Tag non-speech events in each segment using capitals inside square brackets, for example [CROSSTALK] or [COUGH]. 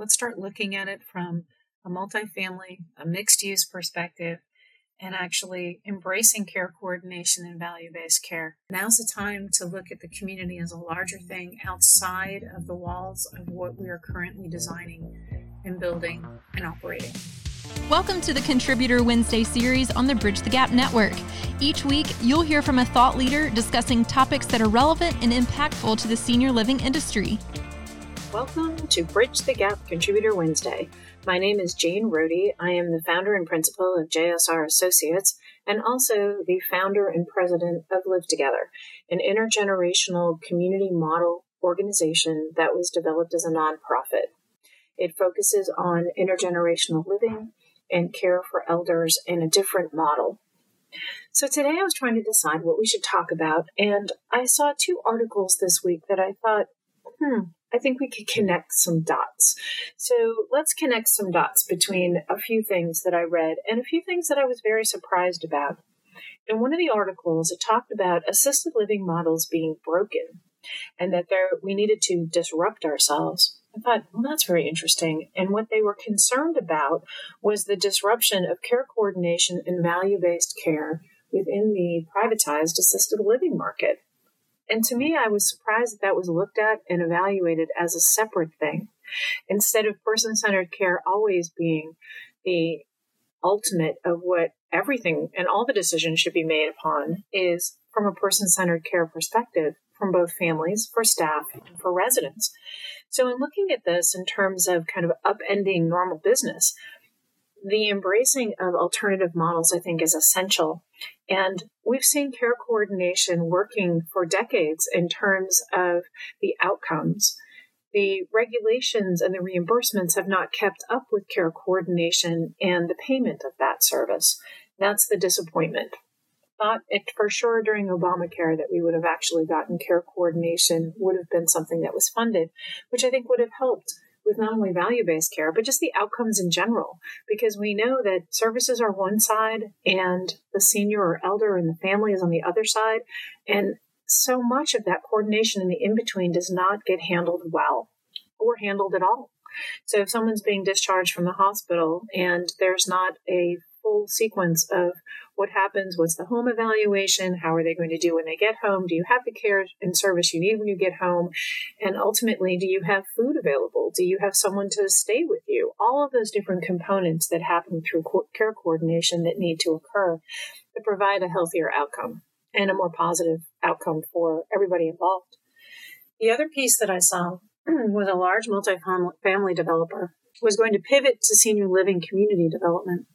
let's start looking at it from a multifamily, a mixed use perspective, and actually embracing care coordination and value based care. Now's the time to look at the community as a larger thing outside of the walls of what we are currently designing and building and operating. Welcome to the Contributor Wednesday series on the Bridge the Gap Network. Each week, you'll hear from a thought leader discussing topics that are relevant and impactful to the senior living industry. Welcome to Bridge the Gap Contributor Wednesday. My name is Jane Rohde. I am the founder and principal of JSR Associates and also the founder and president of Live Together, an intergenerational community model organization that was developed as a nonprofit. It focuses on intergenerational living and care for elders in a different model. So today I was trying to decide what we should talk about, and I saw two articles this week that I thought, hmm, I think we could connect some dots. So let's connect some dots between a few things that I read and a few things that I was very surprised about. In one of the articles, it talked about assisted living models being broken and that there we needed to disrupt ourselves. I thought, well, that's very interesting. And what they were concerned about was the disruption of care coordination and value based care within the privatized assisted living market. And to me, I was surprised that that was looked at and evaluated as a separate thing instead of person centered care always being the ultimate of what everything and all the decisions should be made upon is from a person centered care perspective from both families, for staff, and for residents. So, in looking at this in terms of kind of upending normal business, the embracing of alternative models, I think, is essential. And we've seen care coordination working for decades in terms of the outcomes. The regulations and the reimbursements have not kept up with care coordination and the payment of that service. That's the disappointment. Thought it for sure during Obamacare that we would have actually gotten care coordination would have been something that was funded, which I think would have helped with not only value based care, but just the outcomes in general. Because we know that services are one side and the senior or elder and the family is on the other side. And so much of that coordination in the in between does not get handled well or handled at all. So if someone's being discharged from the hospital and there's not a full sequence of what happens, what's the home evaluation, how are they going to do when they get home, do you have the care and service you need when you get home, and ultimately, do you have food available, do you have someone to stay with you? All of those different components that happen through care coordination that need to occur to provide a healthier outcome and a more positive outcome for everybody involved. The other piece that I saw [CLEARS THROAT] was a large multifamily developer was going to pivot to senior living community development.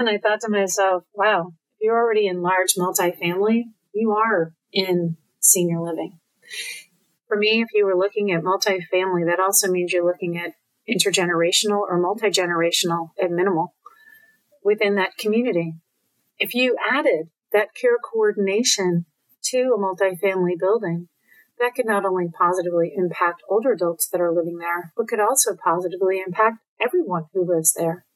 And I thought to myself, wow, if you're already in large multifamily, you are in senior living. For me, if you were looking at multifamily, that also means you're looking at intergenerational or multi generational at minimal within that community. If you added that care coordination to a multifamily building, that could not only positively impact older adults that are living there, but could also positively impact everyone who lives there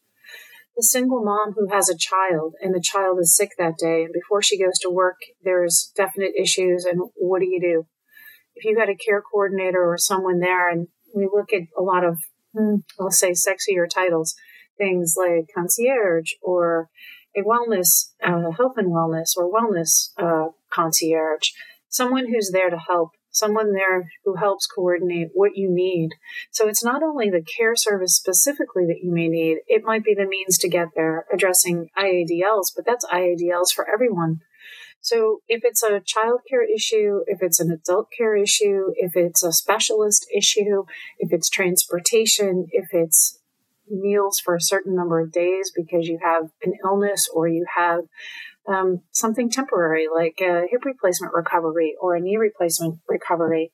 the single mom who has a child and the child is sick that day and before she goes to work there's definite issues and what do you do? If you had a care coordinator or someone there and we look at a lot of hmm, i'll say sexier titles things like concierge or a wellness uh, health and wellness or wellness uh, concierge someone who's there to help someone there who helps coordinate what you need. So it's not only the care service specifically that you may need, it might be the means to get there addressing IADLs, but that's IADLs for everyone. So if it's a child care issue, if it's an adult care issue, if it's a specialist issue, if it's transportation, if it's meals for a certain number of days because you have an illness or you have um, something temporary like a hip replacement recovery or a knee replacement recovery.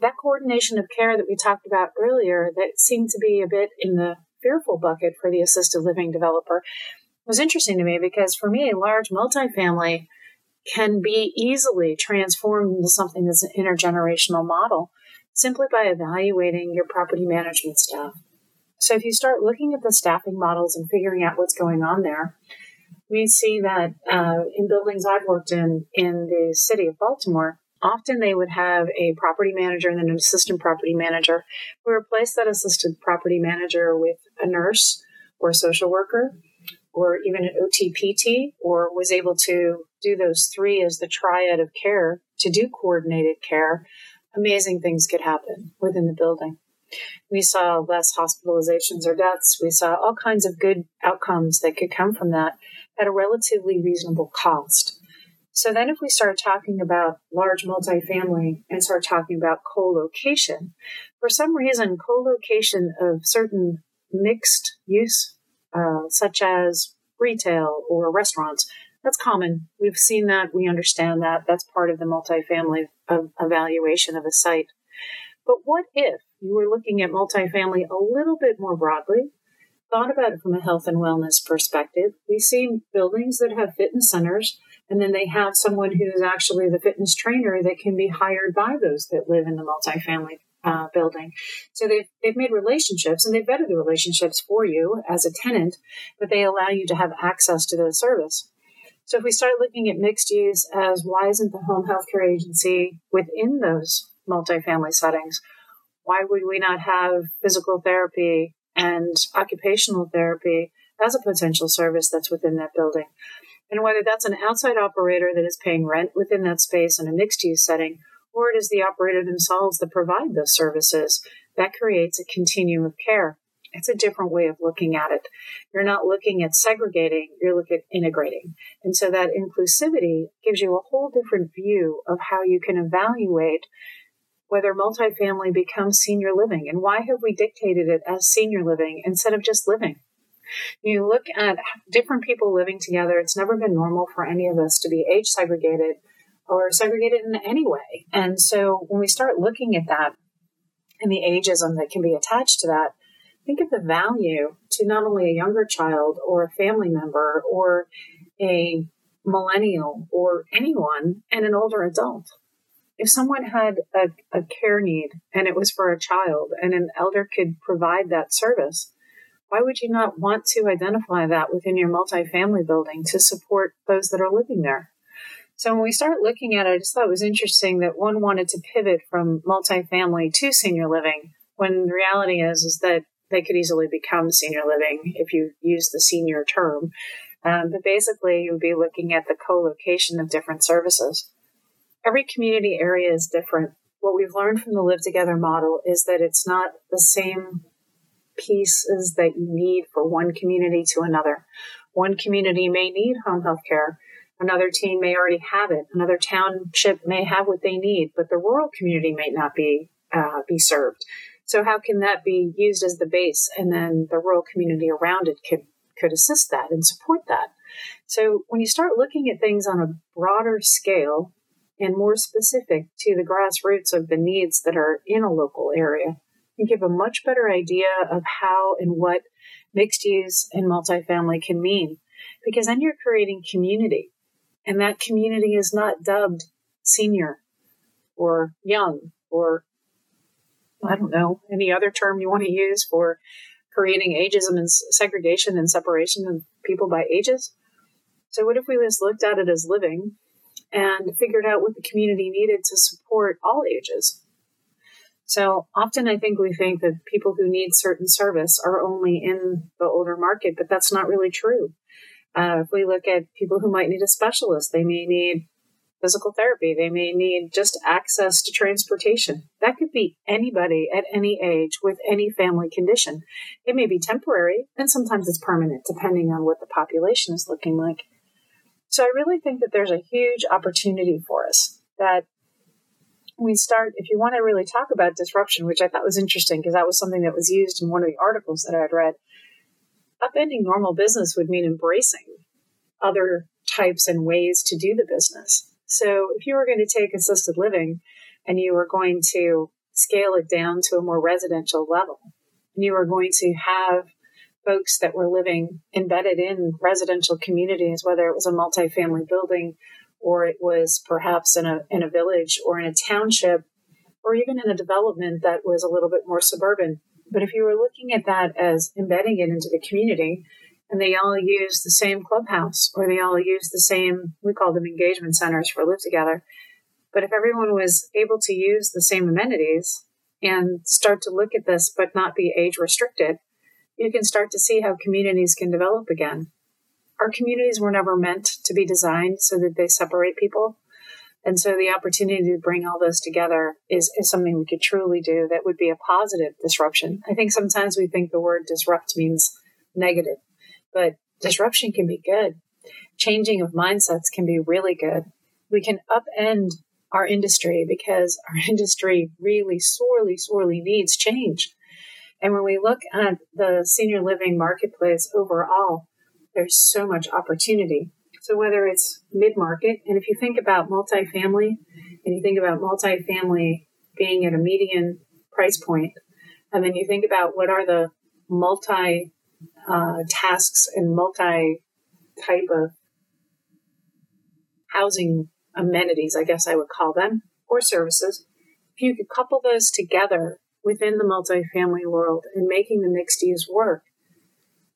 That coordination of care that we talked about earlier, that seemed to be a bit in the fearful bucket for the assisted living developer, was interesting to me because for me, a large multifamily can be easily transformed into something that's an intergenerational model simply by evaluating your property management staff. So if you start looking at the staffing models and figuring out what's going on there, we see that uh, in buildings I've worked in in the city of Baltimore, Often they would have a property manager and then an assistant property manager. We replaced that assistant property manager with a nurse or a social worker or even an OTPT or was able to do those three as the triad of care to do coordinated care, amazing things could happen within the building. We saw less hospitalizations or deaths. We saw all kinds of good outcomes that could come from that at a relatively reasonable cost. So then, if we start talking about large multifamily and start talking about co location, for some reason, co location of certain mixed use, uh, such as retail or restaurants, that's common. We've seen that. We understand that. That's part of the multifamily evaluation of a site. But what if you were looking at multifamily a little bit more broadly, thought about it from a health and wellness perspective? We see buildings that have fitness centers, and then they have someone who's actually the fitness trainer that can be hired by those that live in the multifamily uh, building. So they've, they've made relationships and they've vetted the relationships for you as a tenant, but they allow you to have access to the service. So if we start looking at mixed use as why isn't the home health care agency within those multifamily settings? Why would we not have physical therapy and occupational therapy as a potential service that's within that building? And whether that's an outside operator that is paying rent within that space in a mixed use setting, or it is the operator themselves that provide those services, that creates a continuum of care. It's a different way of looking at it. You're not looking at segregating, you're looking at integrating. And so that inclusivity gives you a whole different view of how you can evaluate whether multifamily becomes senior living and why have we dictated it as senior living instead of just living? You look at different people living together, it's never been normal for any of us to be age segregated or segregated in any way. And so when we start looking at that and the ageism that can be attached to that, think of the value to not only a younger child or a family member or a millennial or anyone and an older adult. If someone had a, a care need and it was for a child and an elder could provide that service, why would you not want to identify that within your multifamily building to support those that are living there? So when we start looking at it, I just thought it was interesting that one wanted to pivot from multifamily to senior living when the reality is is that they could easily become senior living if you use the senior term. Um, but basically, you would be looking at the co location of different services. Every community area is different. What we've learned from the Live Together model is that it's not the same pieces that you need for one community to another. One community may need home health care. Another team may already have it. Another township may have what they need, but the rural community may not be uh, be served. So how can that be used as the base and then the rural community around it could could assist that and support that. So when you start looking at things on a broader scale and more specific to the grassroots of the needs that are in a local area, and give a much better idea of how and what mixed use and multifamily can mean. Because then you're creating community. And that community is not dubbed senior or young or I don't know, any other term you want to use for creating ageism and segregation and separation of people by ages. So, what if we just looked at it as living and figured out what the community needed to support all ages? So, often I think we think that people who need certain service are only in the older market, but that's not really true. Uh, if we look at people who might need a specialist, they may need physical therapy. They may need just access to transportation. That could be anybody at any age with any family condition. It may be temporary and sometimes it's permanent depending on what the population is looking like. So I really think that there's a huge opportunity for us that we start, if you want to really talk about disruption, which I thought was interesting because that was something that was used in one of the articles that I had read, upending normal business would mean embracing other types and ways to do the business. So if you were going to take assisted living and you were going to scale it down to a more residential level, and you were going to have folks that were living embedded in residential communities, whether it was a multifamily building or it was perhaps in a, in a village or in a township or even in a development that was a little bit more suburban. But if you were looking at that as embedding it into the community, and they all use the same clubhouse or they all use the same, we call them engagement centers for Live Together. But if everyone was able to use the same amenities and start to look at this but not be age restricted, you can start to see how communities can develop again. Our communities were never meant to be designed so that they separate people. And so the opportunity to bring all those together is, is something we could truly do that would be a positive disruption. I think sometimes we think the word disrupt means negative, but disruption can be good. Changing of mindsets can be really good. We can upend our industry because our [LAUGHS] industry really sorely, sorely needs change. And when we look at the senior living marketplace overall, there's so much opportunity. So whether it's mid market, and if you think about multifamily, and you think about multifamily being at a median price point, and then you think about what are the multi uh, tasks and multi type of housing amenities, I guess I would call them, or services, if you could couple those together within the multifamily world and making the mixed use work,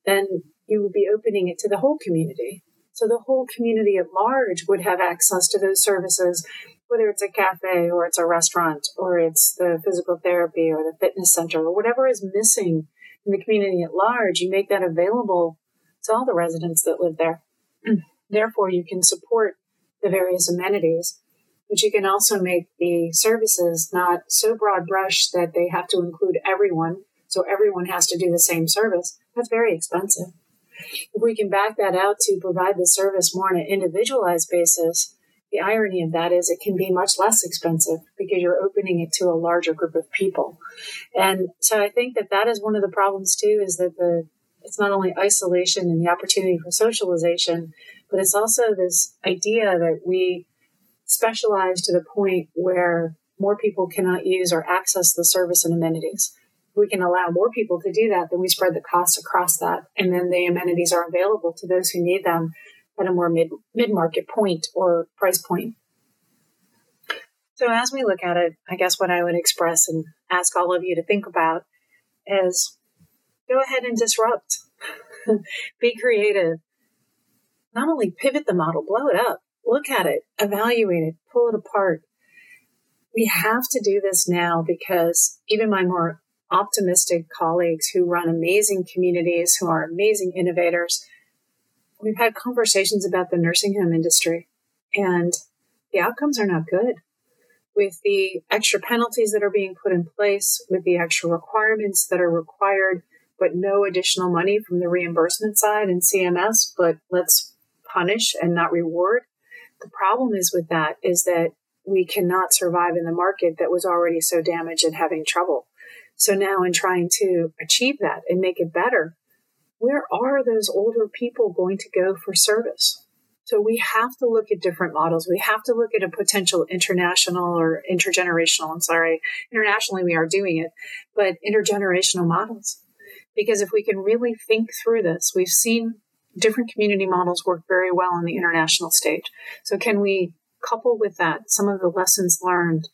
then you would be opening it to the whole community. So the whole community at large would have access to those services, whether it's a cafe or it's a restaurant or it's the physical therapy or the fitness center or whatever is missing in the community at large, you make that available to all the residents that live there. [CLEARS THROAT] Therefore, you can support the various amenities, but you can also make the services not so broad brush that they have to include everyone. So everyone has to do the same service. That's very expensive. If we can back that out to provide the service more on an individualized basis, the irony of that is it can be much less expensive because you're opening it to a larger group of people. And so I think that that is one of the problems too, is that the, it's not only isolation and the opportunity for socialization, but it's also this idea that we specialize to the point where more people cannot use or access the service and amenities. we can allow more people to do that, then we spread the costs across that. And then the amenities are available to those who need them at a more mid mid market point or price point. So as we look at it, I guess what I would express and ask all of you to think about is go ahead and disrupt. [LAUGHS] Be creative not only pivot the model, blow it up, look at it, evaluate it, pull it apart. We have to do this now because even my more optimistic colleagues who run amazing communities, who are amazing innovators, we've had conversations about the nursing home industry and the outcomes are not good. With the extra penalties that are being put in place, with the extra requirements that are required, but no additional money from the reimbursement side and CMS, but let's punish and not reward. The problem is with that is that we cannot survive in the market that was already so damaged and having trouble. So now in trying to achieve that and make it better, where are those older people going to go for service? So we have to look at different models. We have to look at a potential international or intergenerational, I'm sorry, internationally we are doing it, but intergenerational models. Because if we can really think through this, we've seen different community models work very well on the international stage. So, can we couple with that some of the lessons learned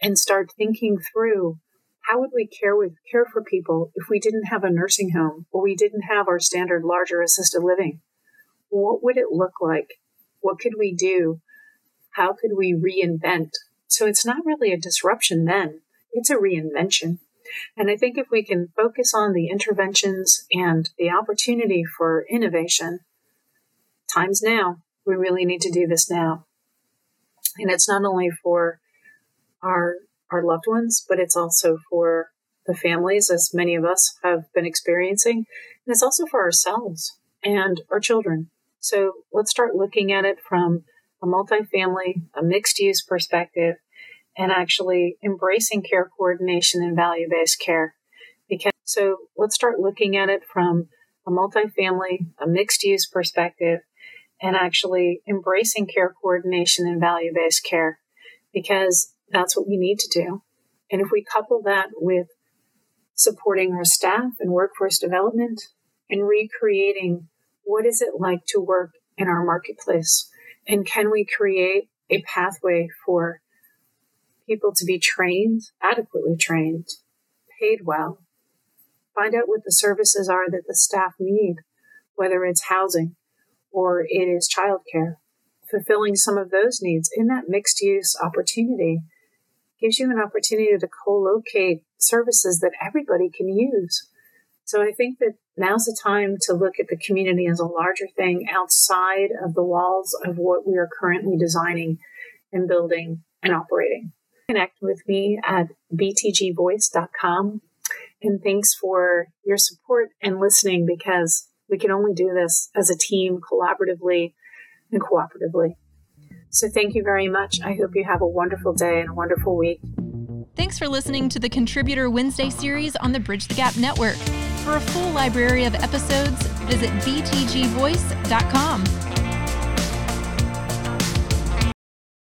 and start thinking through how would we care with care for people if we didn't have a nursing home or we didn't have our standard larger assisted living? What would it look like? What could we do? How could we reinvent? So it's not really a disruption then, it's a reinvention. And I think if we can focus on the interventions and the opportunity for innovation, times now. We really need to do this now. And it's not only for our our loved ones, but it's also for the families, as many of us have been experiencing. And it's also for ourselves and our children. So let's start looking at it from a multifamily, a mixed use perspective, and actually embracing care coordination and value based care. Because so let's start looking at it from a multifamily, a mixed use perspective, and actually embracing care coordination and value based care because that's what we need to do. And if we couple that with supporting our staff and workforce development and recreating what is it like to work in our marketplace and can we create a pathway for people to be trained, adequately trained, paid well. Find out what the services are that the staff need, whether it's housing or it is childcare, fulfilling some of those needs in that mixed use opportunity gives you an opportunity to co-locate services that everybody can use. So I think that now's the time to look at the community as a larger thing outside of the walls of what we are currently designing and building and operating. Connect with me at btgvoice.com and thanks for your support and listening because we can only do this as a team collaboratively and cooperatively. So thank you very much. I hope you have a wonderful day and a wonderful week. Thanks for listening to the Contributor Wednesday series on the Bridge the Gap Network. For a full library of episodes, visit btgvoice.com.